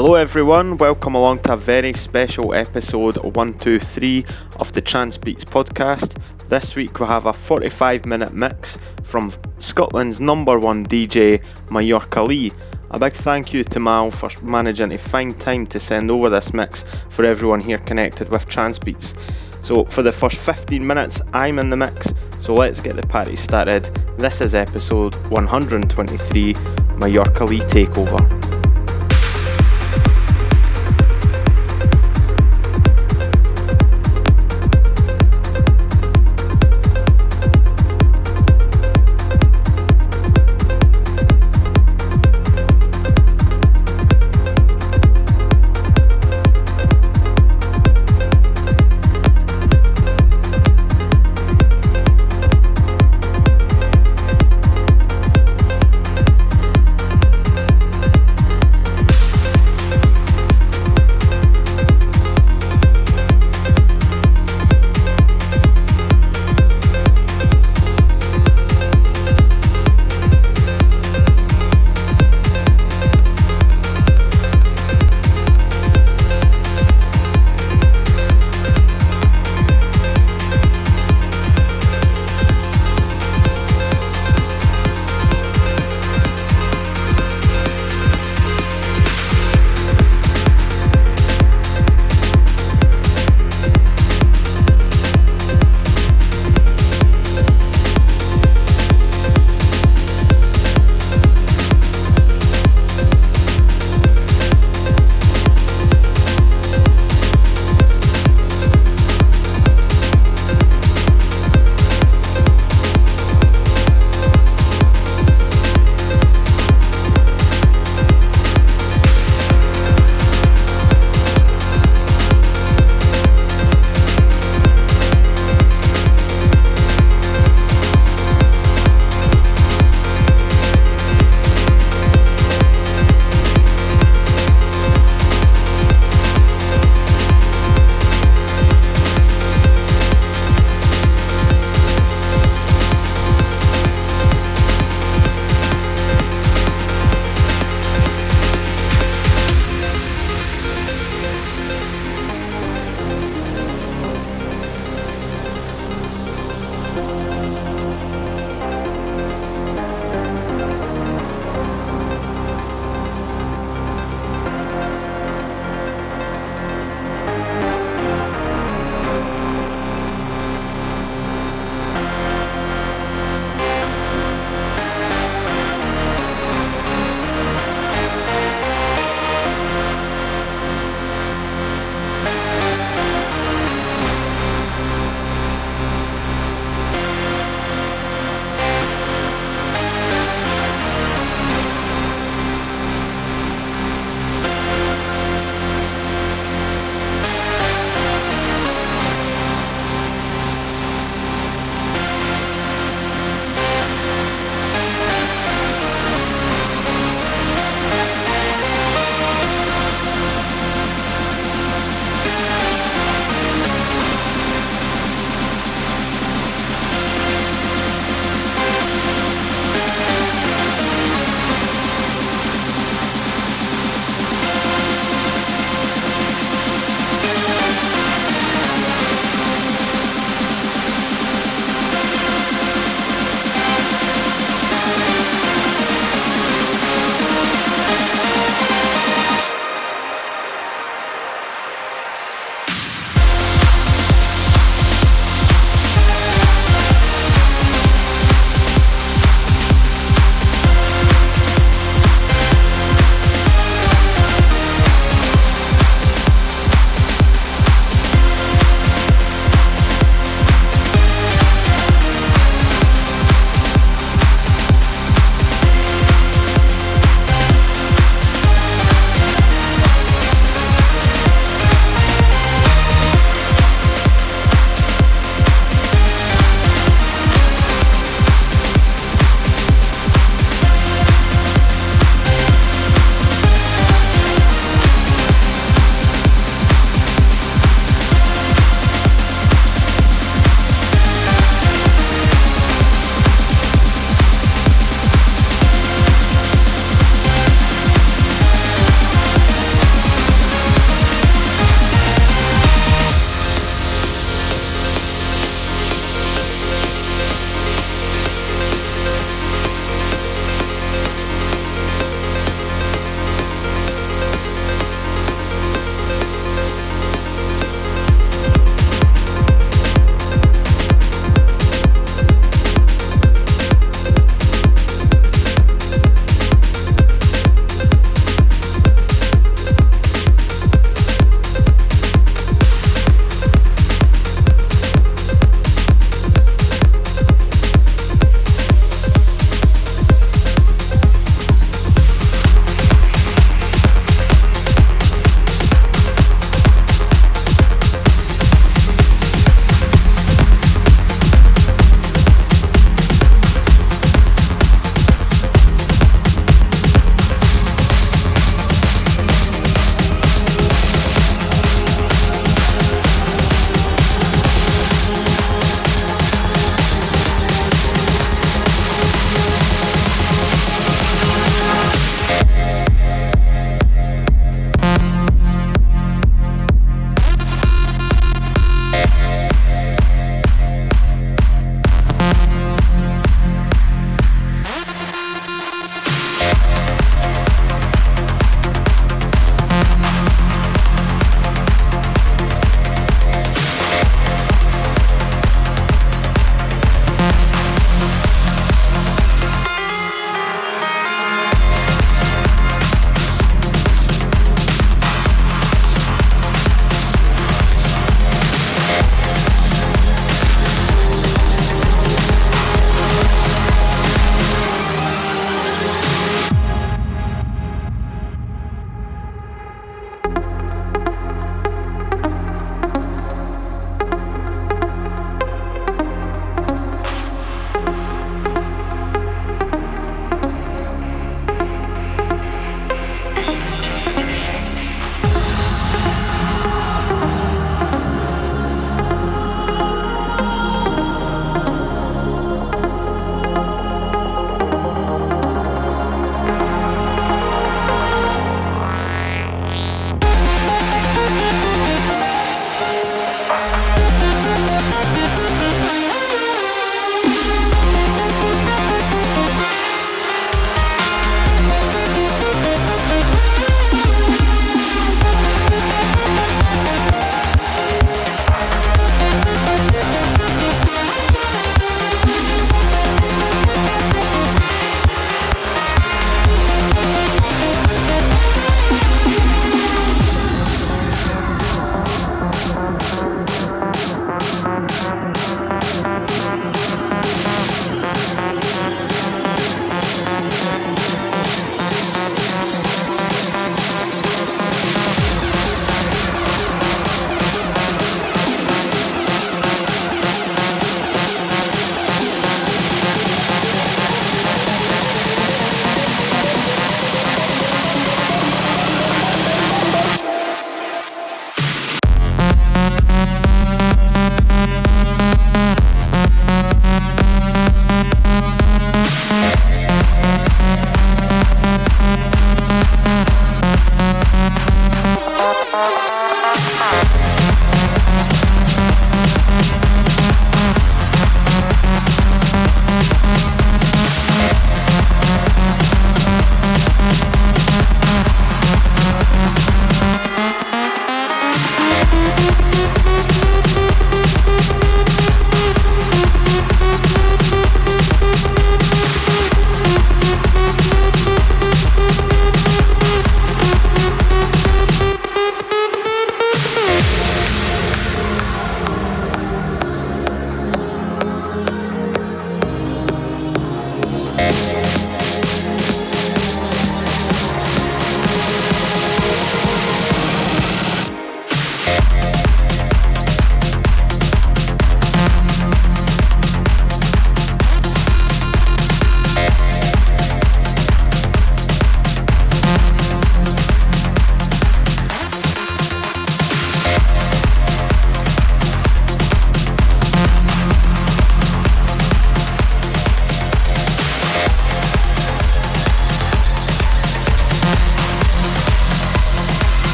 Hello, everyone. Welcome along to a very special episode 123 of the Transbeats podcast. This week we have a 45 minute mix from Scotland's number one DJ, Mallorca Lee. A big thank you to Mal for managing to find time to send over this mix for everyone here connected with Transbeats. So, for the first 15 minutes, I'm in the mix, so let's get the party started. This is episode 123 Mallorca Lee Takeover.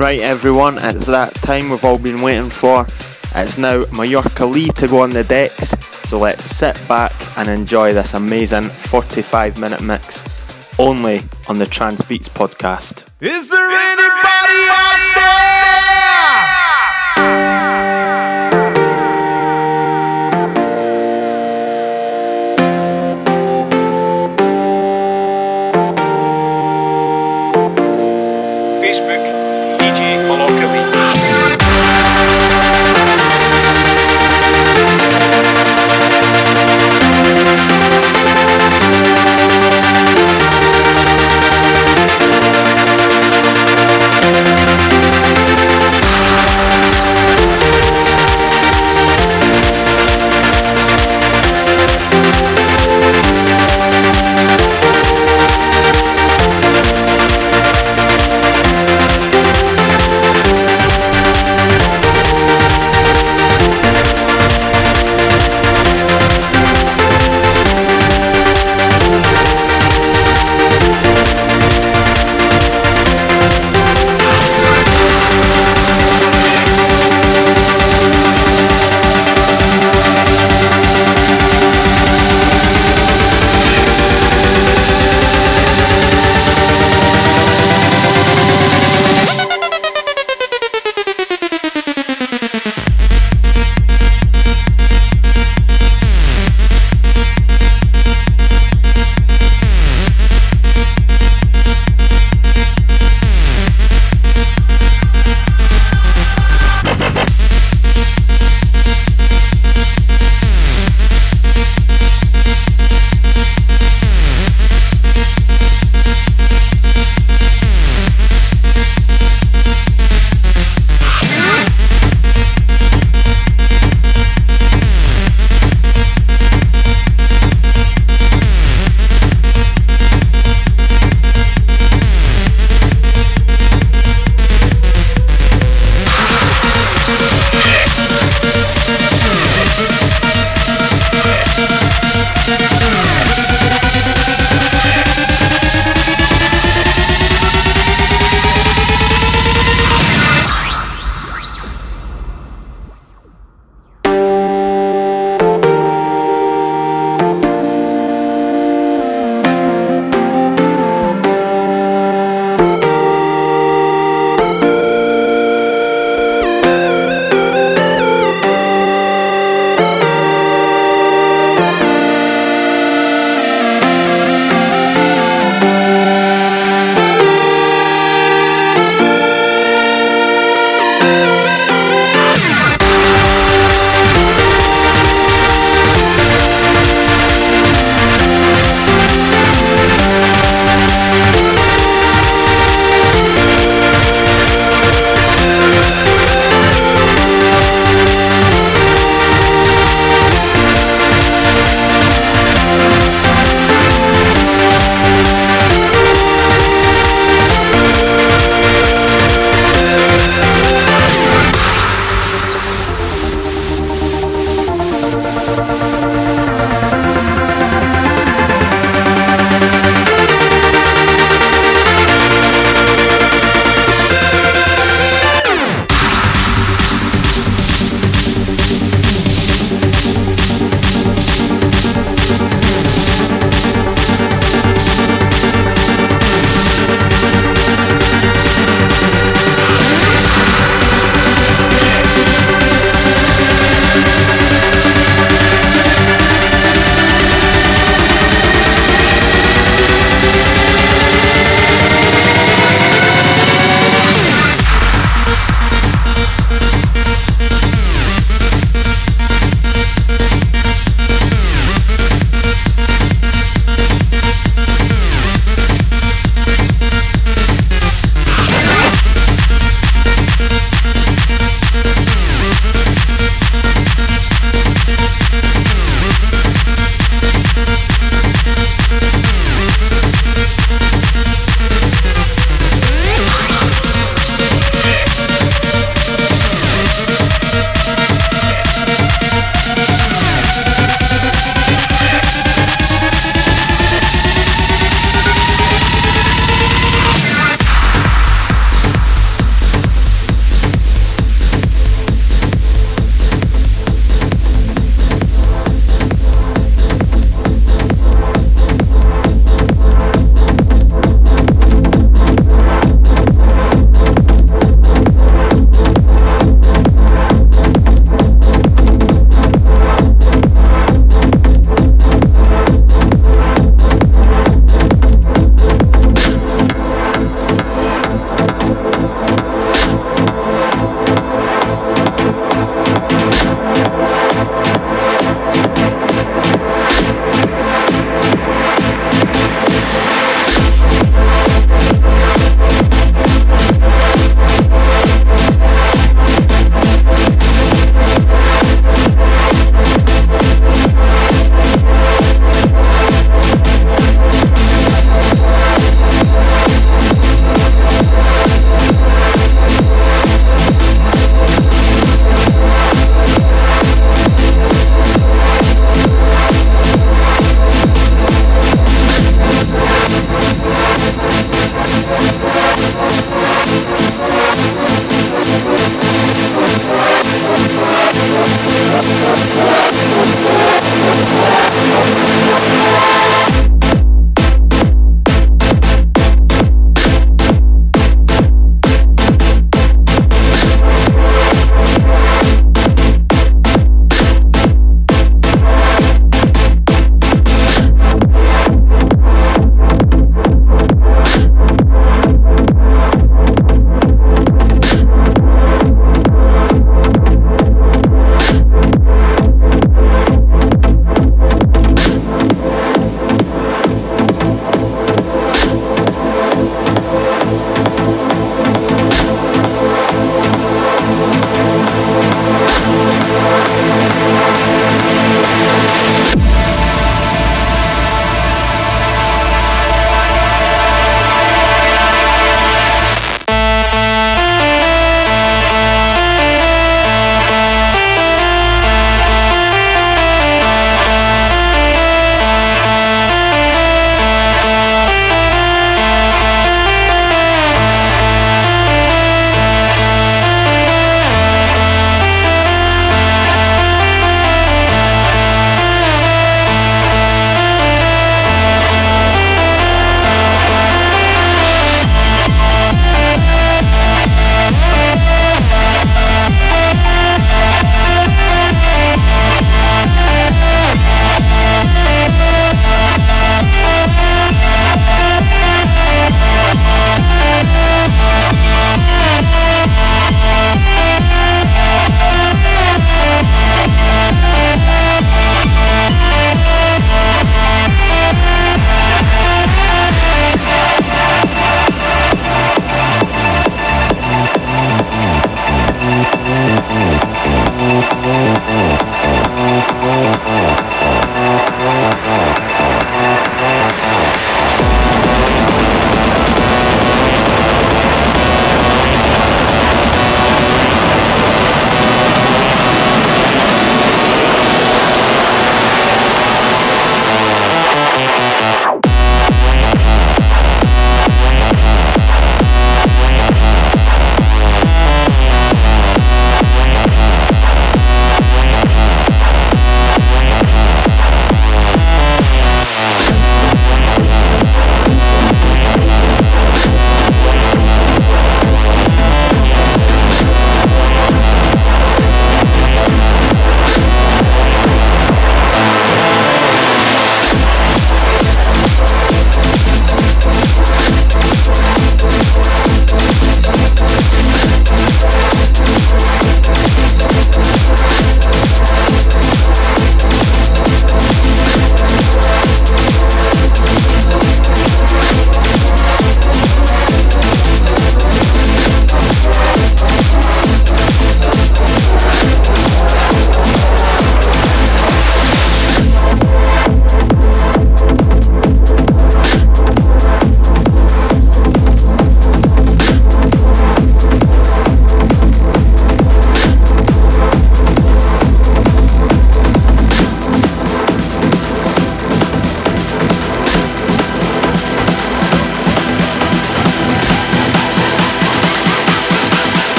Right, everyone, it's that time we've all been waiting for. It's now Mallorca Lee to go on the decks, so let's sit back and enjoy this amazing 45 minute mix only on the Transbeats podcast. Is there anybody out there?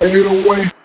Fade away. Fade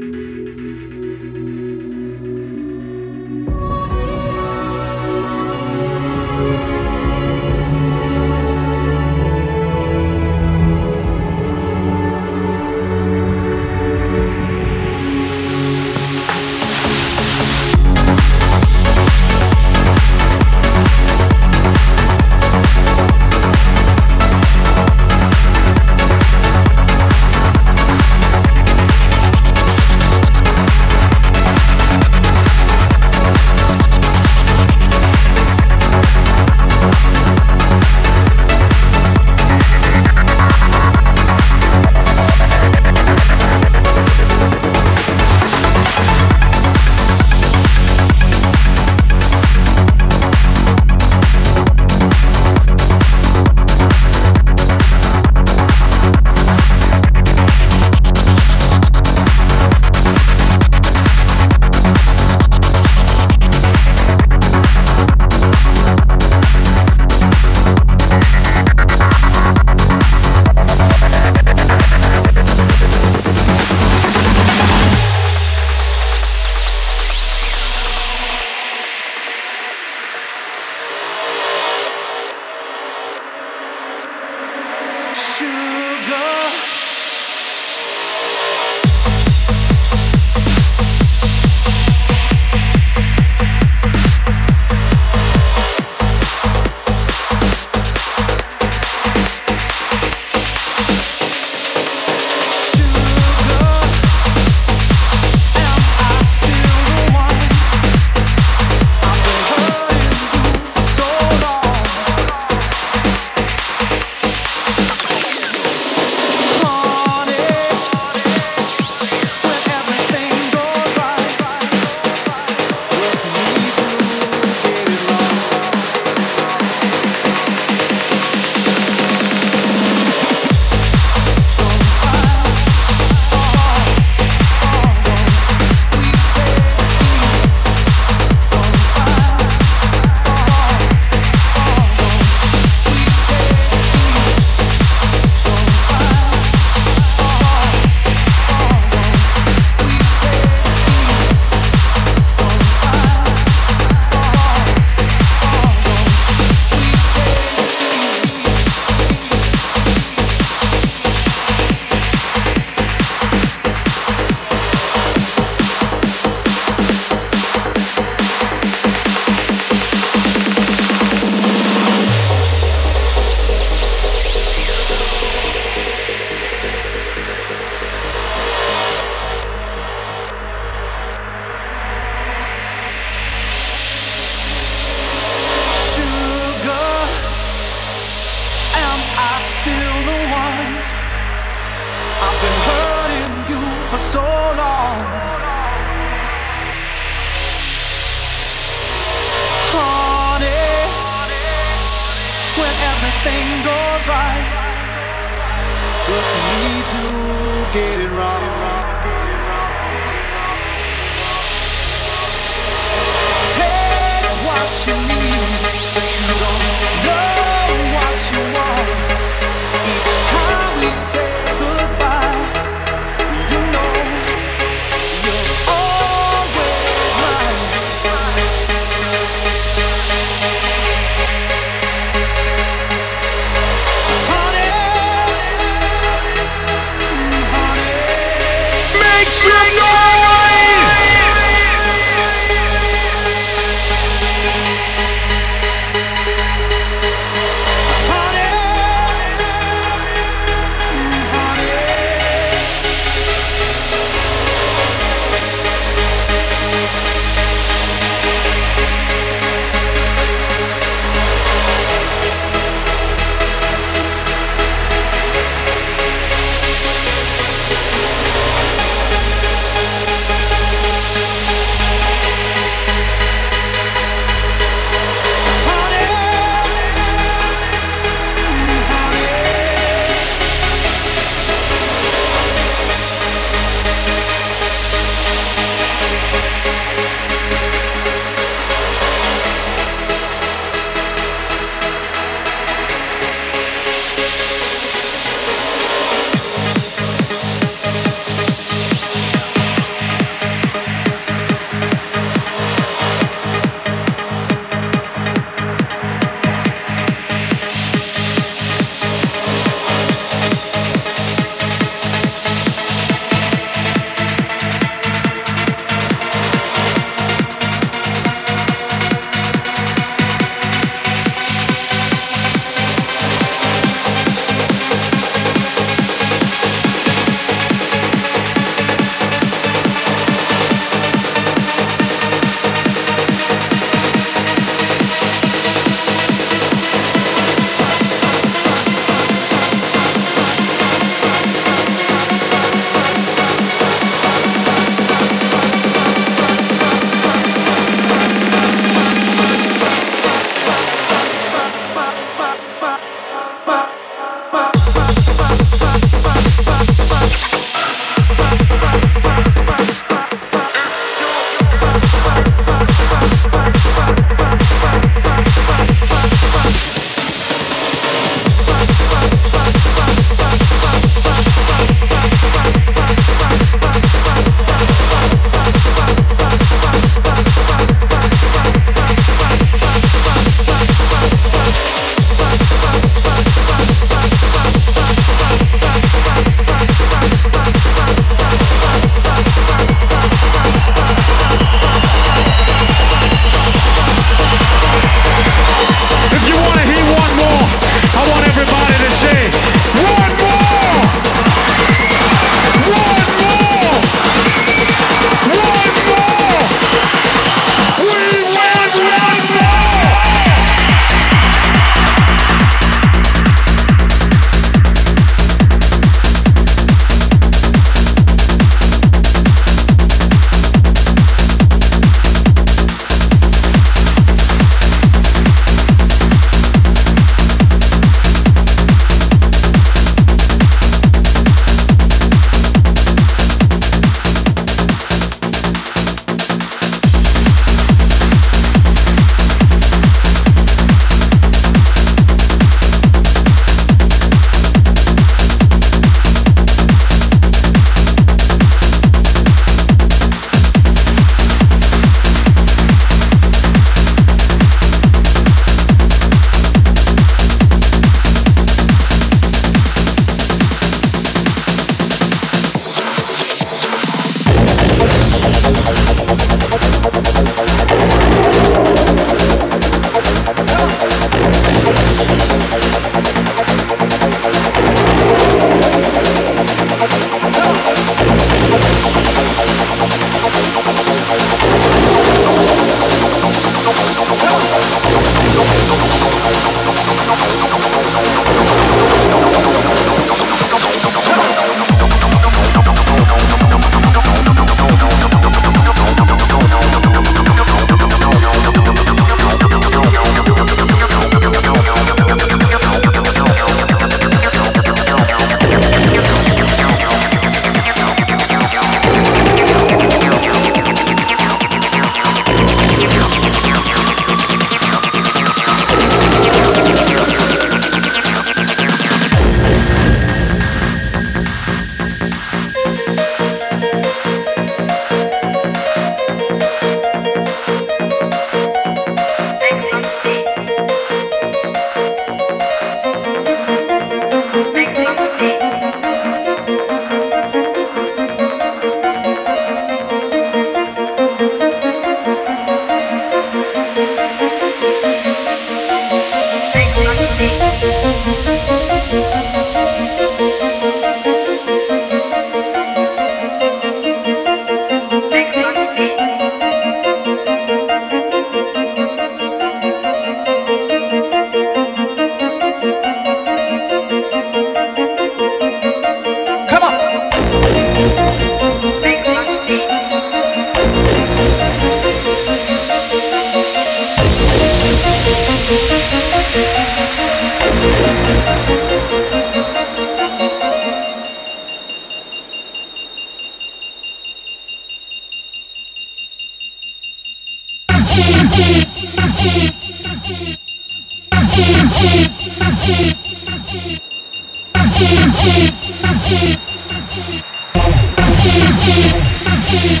Thank